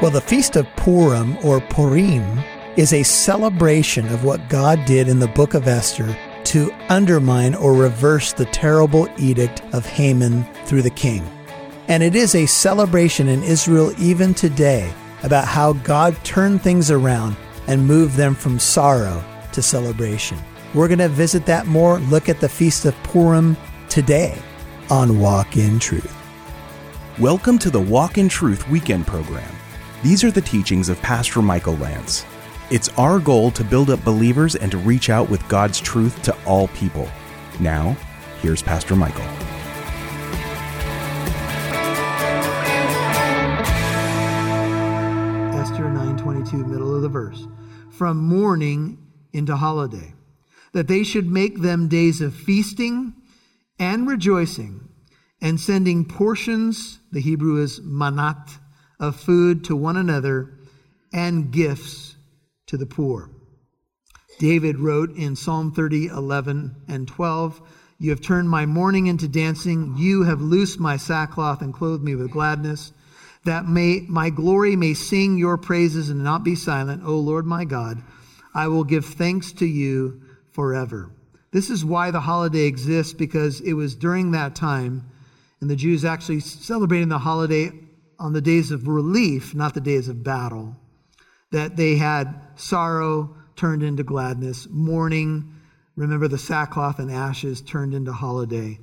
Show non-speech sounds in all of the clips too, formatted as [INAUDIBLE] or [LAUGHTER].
Well, the Feast of Purim or Purim is a celebration of what God did in the book of Esther to undermine or reverse the terrible edict of Haman through the king. And it is a celebration in Israel even today about how God turned things around and moved them from sorrow to celebration. We're going to visit that more, look at the Feast of Purim today on Walk in Truth. Welcome to the Walk in Truth weekend program. These are the teachings of Pastor Michael Lance. It's our goal to build up believers and to reach out with God's truth to all people. Now, here's Pastor Michael. Esther 9:22 middle of the verse. From mourning into holiday, that they should make them days of feasting and rejoicing and sending portions, the Hebrew is manat, of food to one another and gifts to the poor. David wrote in Psalm 30, 11 and 12, You have turned my mourning into dancing. You have loosed my sackcloth and clothed me with gladness, that may, my glory may sing your praises and not be silent. O Lord my God, I will give thanks to you forever. This is why the holiday exists, because it was during that time, and the Jews actually celebrating the holiday on the days of relief, not the days of battle, that they had sorrow turned into gladness, mourning, remember the sackcloth and ashes turned into holiday.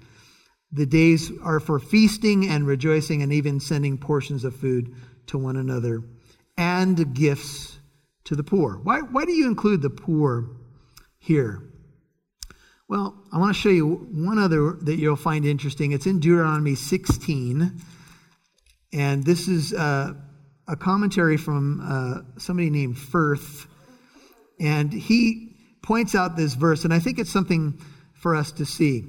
The days are for feasting and rejoicing and even sending portions of food to one another and gifts to the poor. Why, why do you include the poor here? Well, I want to show you one other that you'll find interesting. It's in Deuteronomy 16. And this is uh, a commentary from uh, somebody named Firth. And he points out this verse, and I think it's something for us to see.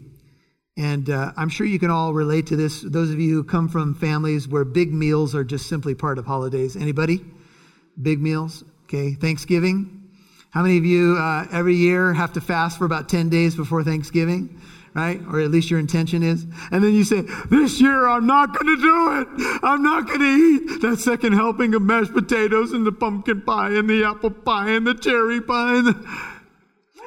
And uh, I'm sure you can all relate to this. Those of you who come from families where big meals are just simply part of holidays. Anybody? Big meals? Okay. Thanksgiving? How many of you uh, every year have to fast for about 10 days before Thanksgiving? Right? Or at least your intention is. And then you say, This year I'm not going to do it. I'm not going to eat that second helping of mashed potatoes and the pumpkin pie and the apple pie and the cherry pie. And, the...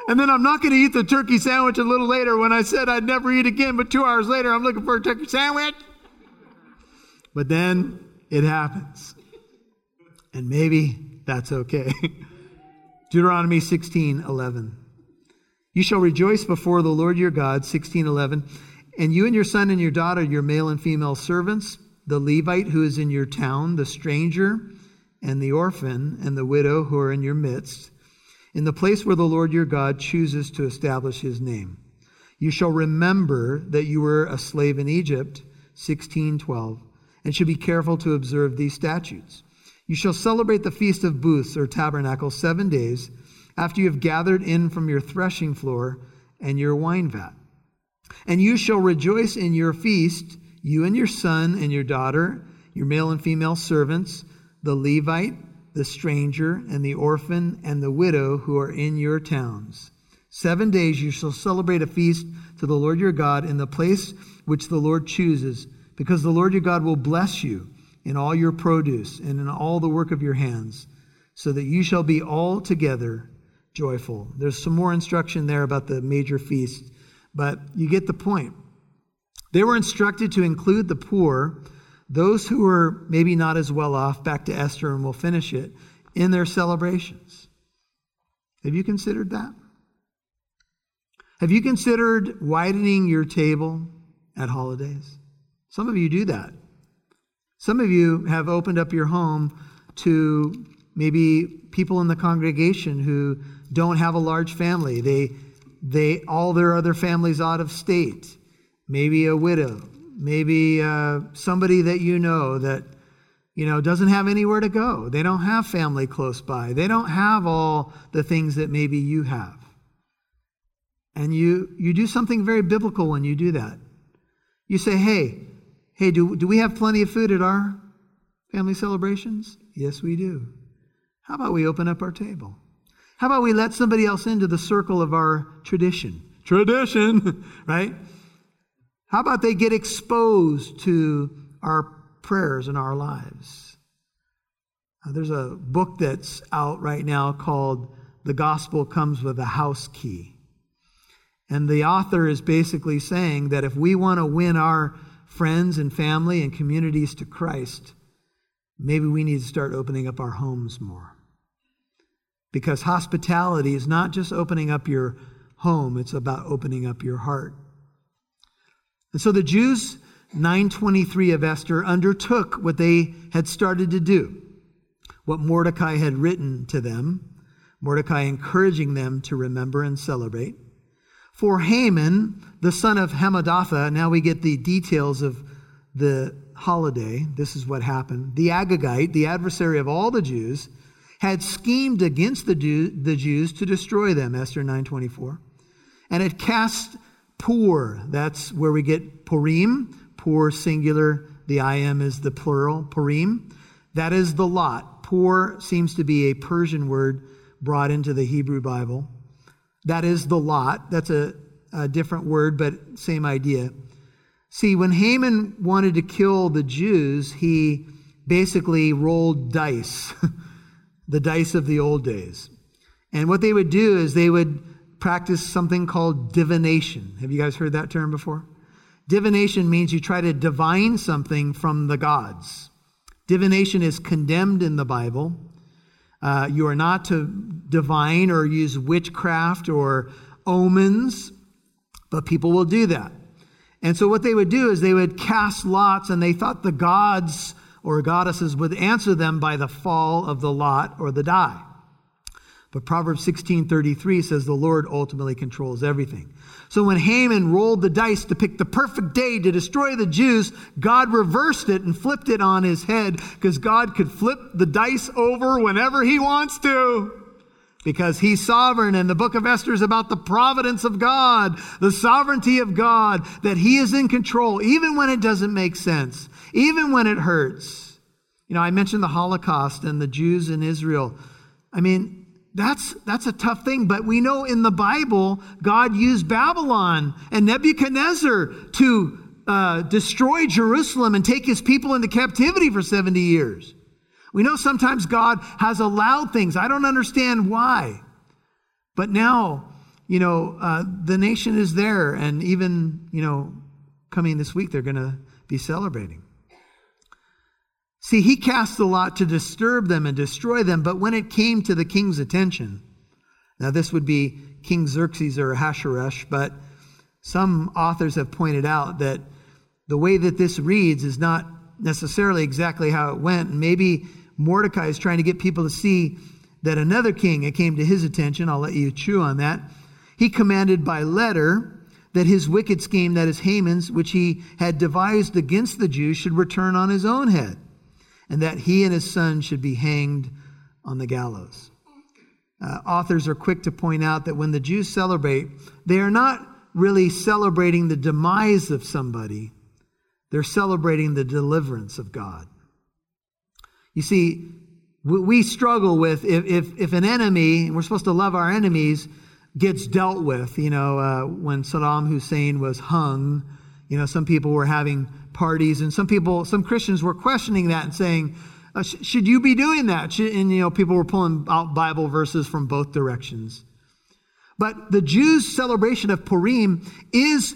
and then I'm not going to eat the turkey sandwich a little later when I said I'd never eat again, but two hours later I'm looking for a turkey sandwich. But then it happens. And maybe that's okay. [LAUGHS] Deuteronomy 16 11. You shall rejoice before the Lord your God, 1611. And you and your son and your daughter, your male and female servants, the Levite who is in your town, the stranger, and the orphan, and the widow who are in your midst, in the place where the Lord your God chooses to establish his name. You shall remember that you were a slave in Egypt, 1612, and should be careful to observe these statutes. You shall celebrate the feast of booths or tabernacles seven days after you have gathered in from your threshing floor and your wine vat. And you shall rejoice in your feast, you and your son and your daughter, your male and female servants, the Levite, the stranger, and the orphan, and the widow who are in your towns. Seven days you shall celebrate a feast to the Lord your God in the place which the Lord chooses, because the Lord your God will bless you in all your produce and in all the work of your hands, so that you shall be altogether joyful. There's some more instruction there about the major feast, but you get the point. They were instructed to include the poor, those who were maybe not as well off, back to Esther, and we'll finish it, in their celebrations. Have you considered that? Have you considered widening your table at holidays? Some of you do that. Some of you have opened up your home to maybe people in the congregation who don't have a large family. They, they, all their other families out of state. Maybe a widow. Maybe uh, somebody that you know that, you know, doesn't have anywhere to go. They don't have family close by. They don't have all the things that maybe you have. And you, you do something very biblical when you do that. You say, hey, hey, do, do we have plenty of food at our family celebrations? Yes, we do. How about we open up our table? How about we let somebody else into the circle of our tradition? Tradition, [LAUGHS] right? How about they get exposed to our prayers and our lives? Uh, there's a book that's out right now called The Gospel Comes with a House Key. And the author is basically saying that if we want to win our friends and family and communities to Christ, maybe we need to start opening up our homes more. Because hospitality is not just opening up your home, it's about opening up your heart. And so the Jews, 923 of Esther, undertook what they had started to do, what Mordecai had written to them, Mordecai encouraging them to remember and celebrate. For Haman, the son of Hammedatha, now we get the details of the holiday. This is what happened. The Agagite, the adversary of all the Jews, had schemed against the, Jew, the Jews to destroy them, Esther 9.24, and had cast Pur, that's where we get Purim, Pur singular, the I am is the plural, Purim. That is the lot. Pur seems to be a Persian word brought into the Hebrew Bible. That is the lot. That's a, a different word, but same idea. See, when Haman wanted to kill the Jews, he basically rolled dice, [LAUGHS] the dice of the old days. And what they would do is they would practice something called divination. Have you guys heard that term before? Divination means you try to divine something from the gods. Divination is condemned in the Bible. Uh, you are not to divine or use witchcraft or omens, but people will do that. And so what they would do is they would cast lots, and they thought the gods or goddesses would answer them by the fall of the lot or the die. But Proverbs 16:33 says the Lord ultimately controls everything. So when Haman rolled the dice to pick the perfect day to destroy the Jews, God reversed it and flipped it on his head because God could flip the dice over whenever he wants to. Because he's sovereign, and the book of Esther is about the providence of God, the sovereignty of God, that he is in control, even when it doesn't make sense, even when it hurts. You know, I mentioned the Holocaust and the Jews in Israel. I mean, that's, that's a tough thing, but we know in the Bible, God used Babylon and Nebuchadnezzar to uh, destroy Jerusalem and take his people into captivity for 70 years. We know sometimes God has allowed things. I don't understand why. But now, you know, uh, the nation is there, and even, you know, coming this week, they're going to be celebrating. See, he cast the lot to disturb them and destroy them, but when it came to the king's attention, now this would be King Xerxes or Ahasuerus, but some authors have pointed out that the way that this reads is not necessarily exactly how it went. Maybe Mordecai is trying to get people to see that another king, it came to his attention. I'll let you chew on that. He commanded by letter that his wicked scheme, that is Haman's, which he had devised against the Jews, should return on his own head and that he and his son should be hanged on the gallows. Uh, authors are quick to point out that when the Jews celebrate, they are not really celebrating the demise of somebody, they're celebrating the deliverance of God. You see, we struggle with if, if, if an enemy, and we're supposed to love our enemies, gets dealt with. You know, uh, when Saddam Hussein was hung, you know, some people were having parties, and some people, some Christians were questioning that and saying, uh, sh- "Should you be doing that?" Should, and you know, people were pulling out Bible verses from both directions. But the Jews' celebration of Purim is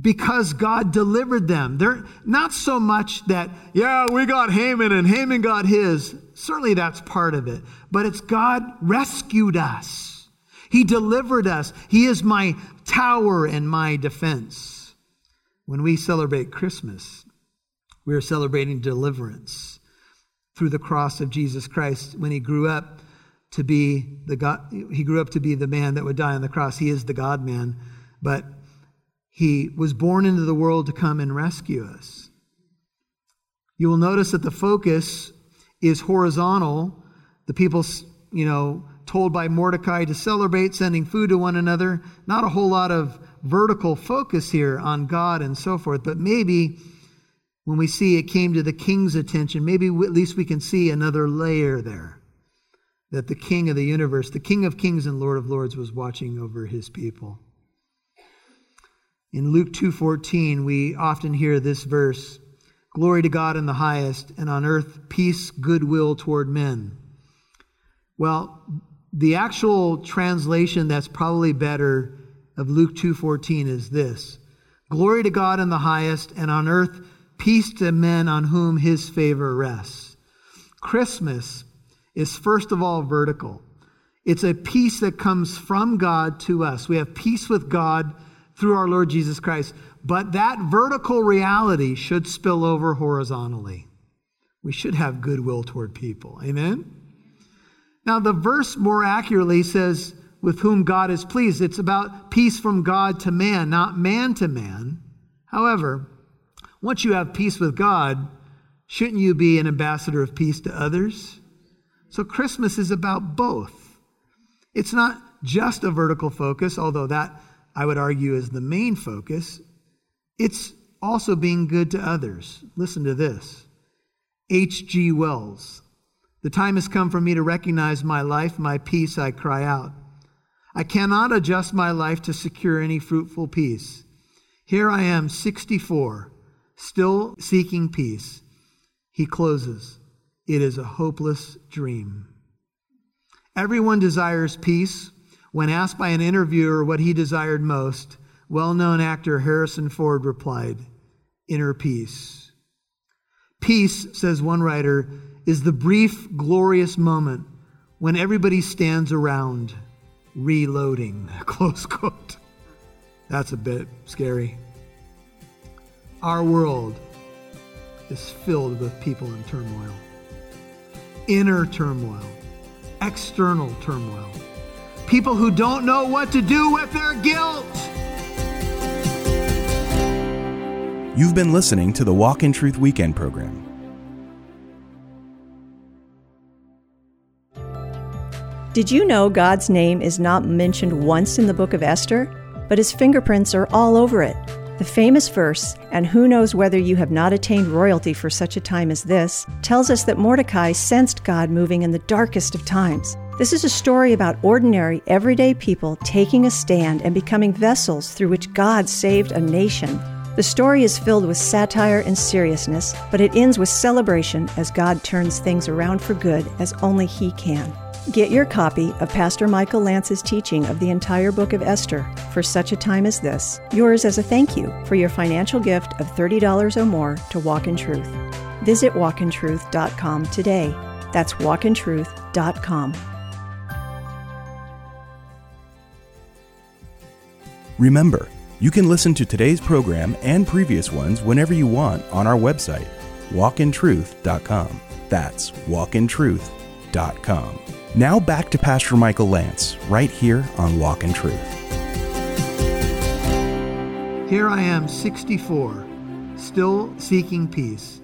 because God delivered them. They're not so much that, yeah, we got Haman and Haman got his. Certainly that's part of it. But it's God rescued us. He delivered us. He is my tower and my defense. When we celebrate Christmas, we are celebrating deliverance through the cross of Jesus Christ when he grew up to be the God, he grew up to be the man that would die on the cross. He is the God man, but he was born into the world to come and rescue us. You will notice that the focus is horizontal. The people, you know, told by Mordecai to celebrate, sending food to one another. Not a whole lot of vertical focus here on God and so forth, but maybe when we see it came to the king's attention, maybe at least we can see another layer there. That the king of the universe, the king of kings and lord of lords, was watching over his people. In Luke 2:14, we often hear this verse, Glory to God in the highest, and on earth peace, goodwill toward men. Well, the actual translation that's probably better of Luke 2:14 is this. Glory to God in the highest, and on earth peace to men on whom his favor rests. Christmas is first of all vertical. It's a peace that comes from God to us. We have peace with God through our Lord Jesus Christ. But that vertical reality should spill over horizontally. We should have goodwill toward people. Amen? Now, the verse more accurately says, with whom God is pleased. It's about peace from God to man, not man to man. However, once you have peace with God, shouldn't you be an ambassador of peace to others? So, Christmas is about both. It's not just a vertical focus, although that I would argue is the main focus. It's also being good to others. Listen to this H.G. Wells. The time has come for me to recognize my life, my peace, I cry out. I cannot adjust my life to secure any fruitful peace. Here I am, 64, still seeking peace. He closes. It is a hopeless dream. Everyone desires peace. When asked by an interviewer what he desired most, well known actor Harrison Ford replied, Inner peace. Peace, says one writer, is the brief, glorious moment when everybody stands around reloading. [LAUGHS] Close quote. That's a bit scary. Our world is filled with people in turmoil inner turmoil, external turmoil, people who don't know what to do with their guilt. You've been listening to the Walk in Truth Weekend program. Did you know God's name is not mentioned once in the book of Esther, but his fingerprints are all over it? The famous verse, and who knows whether you have not attained royalty for such a time as this, tells us that Mordecai sensed God moving in the darkest of times. This is a story about ordinary, everyday people taking a stand and becoming vessels through which God saved a nation. The story is filled with satire and seriousness, but it ends with celebration as God turns things around for good as only He can. Get your copy of Pastor Michael Lance's teaching of the entire book of Esther for such a time as this, yours as a thank you for your financial gift of $30 or more to Walk in Truth. Visit walkintruth.com today. That's walkintruth.com. Remember, you can listen to today's program and previous ones whenever you want on our website, walkintruth.com. That's walkintruth.com. Now back to Pastor Michael Lance, right here on Walk in Truth. Here I am, 64, still seeking peace.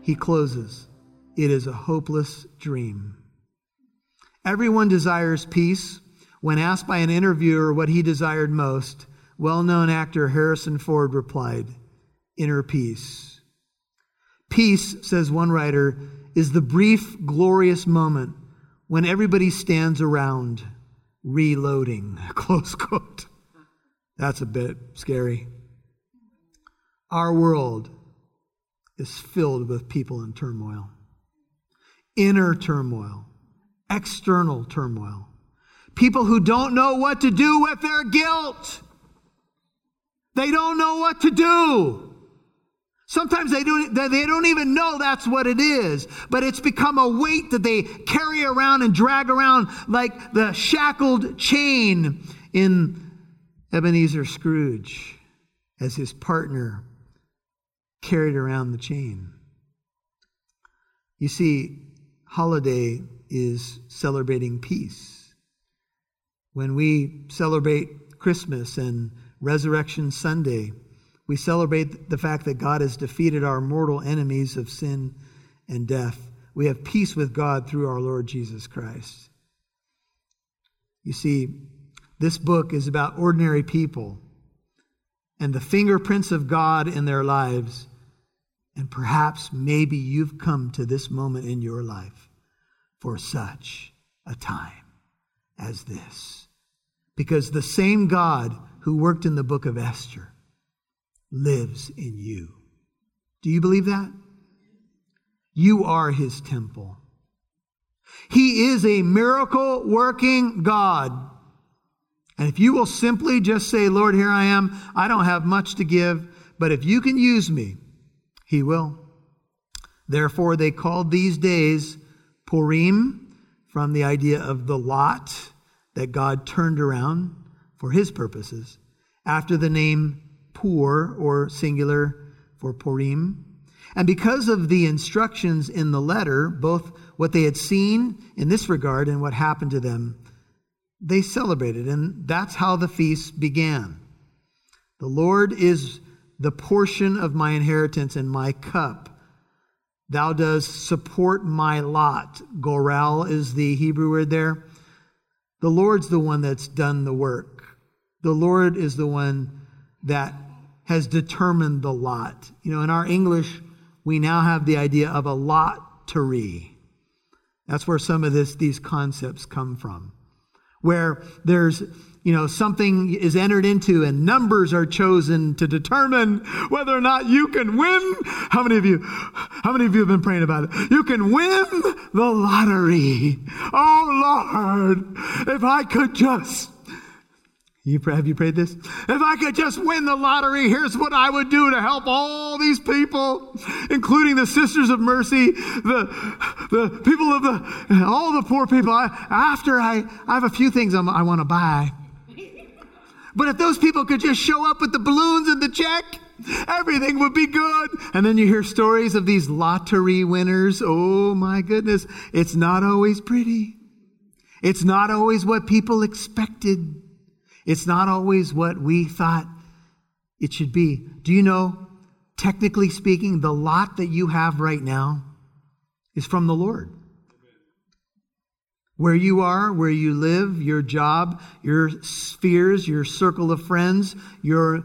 He closes. It is a hopeless dream. Everyone desires peace. When asked by an interviewer what he desired most, well known actor Harrison Ford replied, Inner peace. Peace, says one writer, is the brief, glorious moment when everybody stands around reloading. [LAUGHS] Close quote. That's a bit scary. Our world is filled with people in turmoil inner turmoil, external turmoil, people who don't know what to do with their guilt. They don't know what to do. Sometimes they don't, they don't even know that's what it is, but it's become a weight that they carry around and drag around like the shackled chain in Ebenezer Scrooge as his partner carried around the chain. You see, holiday is celebrating peace. When we celebrate Christmas and Resurrection Sunday, we celebrate the fact that God has defeated our mortal enemies of sin and death. We have peace with God through our Lord Jesus Christ. You see, this book is about ordinary people and the fingerprints of God in their lives. And perhaps maybe you've come to this moment in your life for such a time as this. Because the same God who worked in the book of Esther lives in you. Do you believe that? You are his temple. He is a miracle working God. And if you will simply just say, Lord, here I am, I don't have much to give, but if you can use me, he will. Therefore, they called these days Purim from the idea of the lot that God turned around for his purposes, after the name Pur or singular for Purim. And because of the instructions in the letter, both what they had seen in this regard and what happened to them, they celebrated. And that's how the feast began. The Lord is the portion of my inheritance and my cup. Thou dost support my lot. Goral is the Hebrew word there. The Lord's the one that's done the work. The Lord is the one that has determined the lot. You know, in our English, we now have the idea of a lottery. That's where some of this, these concepts come from. Where there's, you know, something is entered into and numbers are chosen to determine whether or not you can win. How many of you, how many of you have been praying about it? You can win the lottery. Oh Lord, if I could just you, have you prayed this? If I could just win the lottery, here's what I would do to help all these people, including the Sisters of Mercy, the, the people of the, all the poor people. I, after I, I have a few things I'm, i want to buy. But if those people could just show up with the balloons and the check, everything would be good. And then you hear stories of these lottery winners. Oh my goodness. It's not always pretty. It's not always what people expected. It's not always what we thought it should be. Do you know, technically speaking, the lot that you have right now is from the Lord. Where you are, where you live, your job, your spheres, your circle of friends, your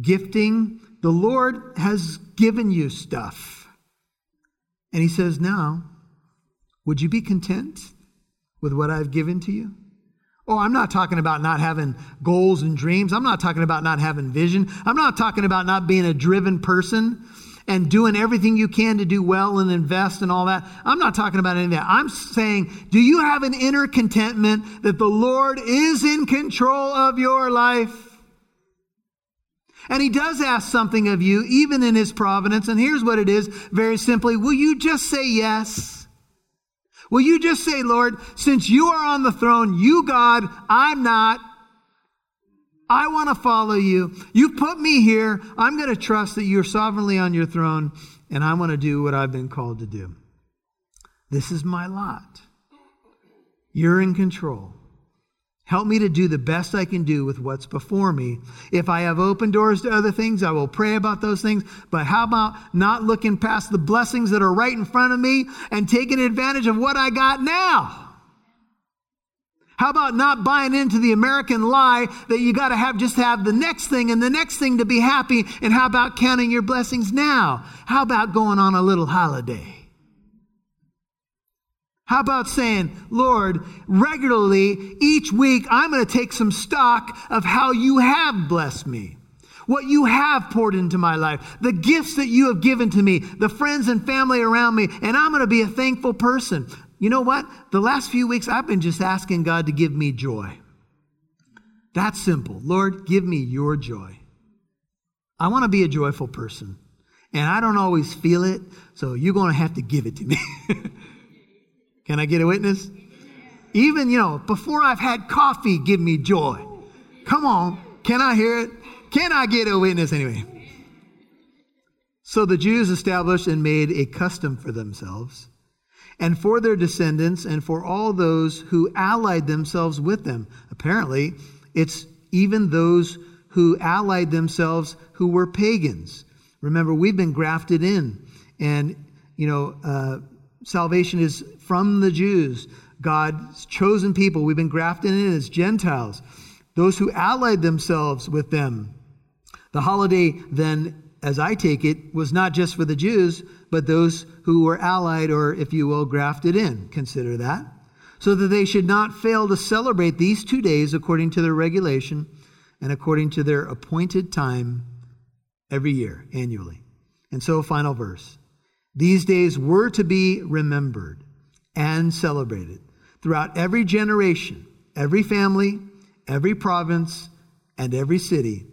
gifting, the Lord has given you stuff. And He says, Now, would you be content with what I've given to you? Oh, I'm not talking about not having goals and dreams. I'm not talking about not having vision. I'm not talking about not being a driven person and doing everything you can to do well and invest and all that. I'm not talking about any of that. I'm saying, do you have an inner contentment that the Lord is in control of your life? And he does ask something of you, even in his providence. And here's what it is very simply Will you just say yes? Will you just say, Lord, since you are on the throne, you God, I'm not. I want to follow you. You put me here. I'm going to trust that you're sovereignly on your throne, and I want to do what I've been called to do. This is my lot. You're in control. Help me to do the best I can do with what's before me. If I have open doors to other things, I will pray about those things. But how about not looking past the blessings that are right in front of me and taking advantage of what I got now? How about not buying into the American lie that you got to have just have the next thing and the next thing to be happy? And how about counting your blessings now? How about going on a little holiday? How about saying, Lord, regularly each week I'm going to take some stock of how you have blessed me, what you have poured into my life, the gifts that you have given to me, the friends and family around me, and I'm going to be a thankful person. You know what? The last few weeks I've been just asking God to give me joy. That's simple. Lord, give me your joy. I want to be a joyful person. And I don't always feel it, so you're going to have to give it to me. [LAUGHS] Can I get a witness? Even, you know, before I've had coffee, give me joy. Come on. Can I hear it? Can I get a witness anyway? So the Jews established and made a custom for themselves and for their descendants and for all those who allied themselves with them. Apparently, it's even those who allied themselves who were pagans. Remember, we've been grafted in, and you know, uh, salvation is from the Jews, God's chosen people. We've been grafted in as Gentiles, those who allied themselves with them. The holiday, then, as I take it, was not just for the Jews, but those who were allied, or if you will, grafted in. Consider that. So that they should not fail to celebrate these two days according to their regulation and according to their appointed time every year, annually. And so, final verse. These days were to be remembered and celebrated throughout every generation, every family, every province, and every city.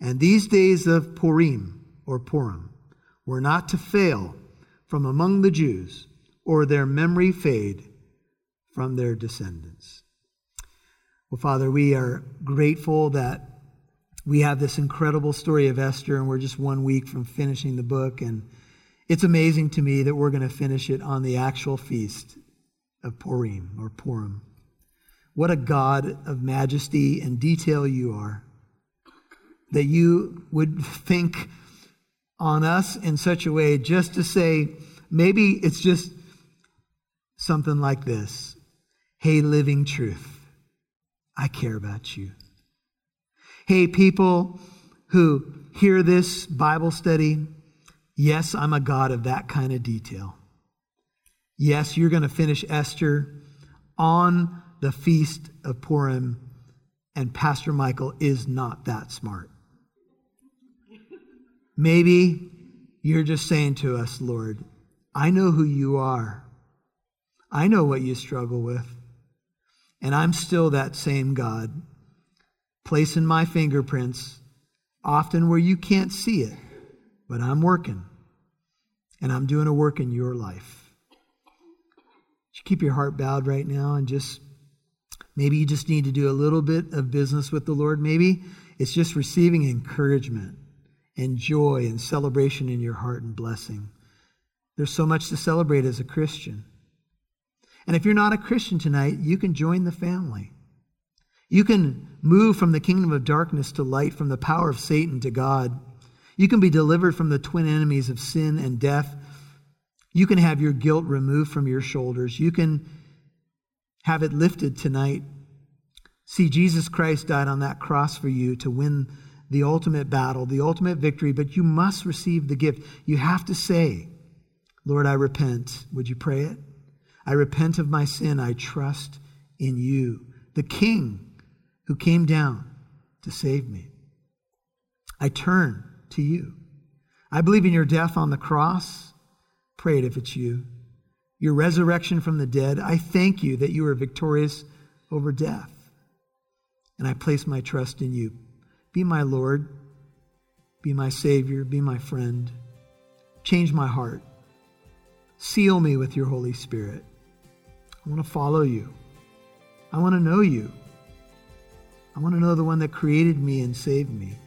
And these days of Purim or Purim were not to fail from among the Jews, or their memory fade from their descendants. Well, Father, we are grateful that we have this incredible story of Esther, and we're just one week from finishing the book. And it's amazing to me that we're going to finish it on the actual feast of Purim or Purim. What a God of majesty and detail you are. That you would think on us in such a way just to say, maybe it's just something like this Hey, living truth, I care about you. Hey, people who hear this Bible study, yes, I'm a God of that kind of detail. Yes, you're going to finish Esther on the feast of Purim, and Pastor Michael is not that smart. Maybe you're just saying to us, Lord, I know who you are. I know what you struggle with. And I'm still that same God, placing my fingerprints often where you can't see it, but I'm working. And I'm doing a work in your life. You keep your heart bowed right now and just maybe you just need to do a little bit of business with the Lord. Maybe it's just receiving encouragement and joy and celebration in your heart and blessing. There's so much to celebrate as a Christian. And if you're not a Christian tonight, you can join the family. You can move from the kingdom of darkness to light, from the power of Satan to God. You can be delivered from the twin enemies of sin and death you can have your guilt removed from your shoulders. You can have it lifted tonight. See, Jesus Christ died on that cross for you to win the ultimate battle, the ultimate victory, but you must receive the gift. You have to say, Lord, I repent. Would you pray it? I repent of my sin. I trust in you, the King who came down to save me. I turn to you. I believe in your death on the cross. Pray it if it's you. Your resurrection from the dead, I thank you that you are victorious over death. And I place my trust in you. Be my Lord, be my Savior, be my friend. Change my heart. Seal me with your Holy Spirit. I want to follow you. I want to know you. I want to know the one that created me and saved me.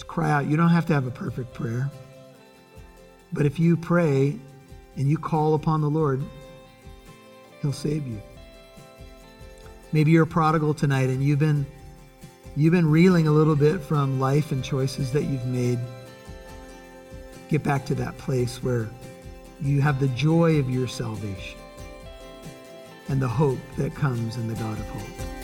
Just cry out. You don't have to have a perfect prayer. But if you pray and you call upon the Lord, He'll save you. Maybe you're a prodigal tonight and you've been you've been reeling a little bit from life and choices that you've made. Get back to that place where you have the joy of your salvation and the hope that comes in the God of hope.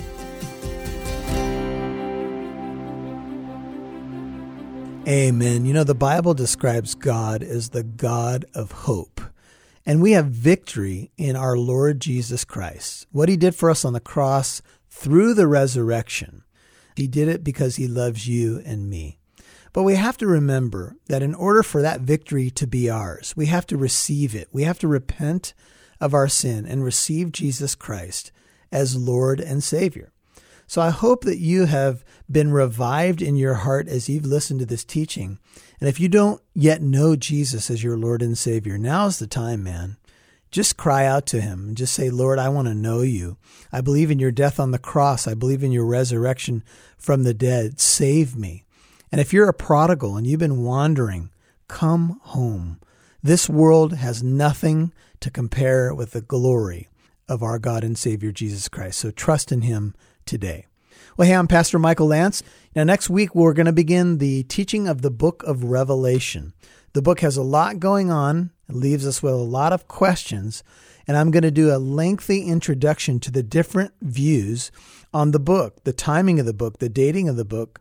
Amen. You know, the Bible describes God as the God of hope. And we have victory in our Lord Jesus Christ. What he did for us on the cross through the resurrection. He did it because he loves you and me. But we have to remember that in order for that victory to be ours, we have to receive it. We have to repent of our sin and receive Jesus Christ as Lord and Savior. So I hope that you have been revived in your heart as you've listened to this teaching. And if you don't yet know Jesus as your Lord and Savior, now's the time, man. Just cry out to him and just say, Lord, I want to know you. I believe in your death on the cross. I believe in your resurrection from the dead. Save me. And if you're a prodigal and you've been wandering, come home. This world has nothing to compare with the glory of our God and Savior Jesus Christ. So trust in him today. Well, hey, I'm Pastor Michael Lance. Now, next week, we're going to begin the teaching of the book of Revelation. The book has a lot going on, it leaves us with a lot of questions, and I'm going to do a lengthy introduction to the different views on the book, the timing of the book, the dating of the book,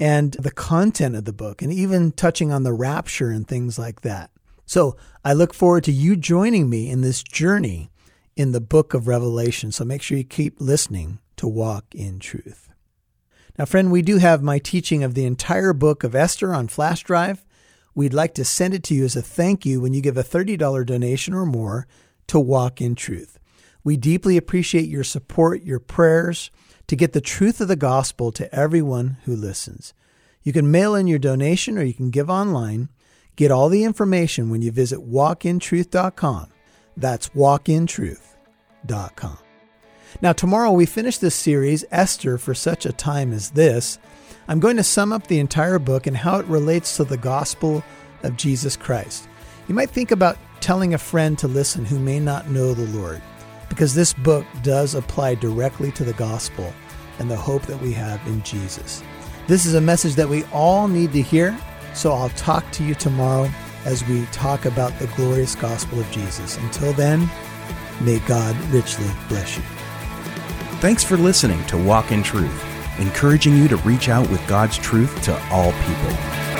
and the content of the book, and even touching on the rapture and things like that. So I look forward to you joining me in this journey in the book of Revelation. So make sure you keep listening to walk in truth. Now, friend, we do have my teaching of the entire book of Esther on flash drive. We'd like to send it to you as a thank you when you give a $30 donation or more to Walk in Truth. We deeply appreciate your support, your prayers to get the truth of the gospel to everyone who listens. You can mail in your donation or you can give online. Get all the information when you visit walkintruth.com. That's walkintruth.com. Now, tomorrow we finish this series, Esther, for such a time as this. I'm going to sum up the entire book and how it relates to the gospel of Jesus Christ. You might think about telling a friend to listen who may not know the Lord, because this book does apply directly to the gospel and the hope that we have in Jesus. This is a message that we all need to hear, so I'll talk to you tomorrow as we talk about the glorious gospel of Jesus. Until then, may God richly bless you. Thanks for listening to Walk in Truth, encouraging you to reach out with God's truth to all people.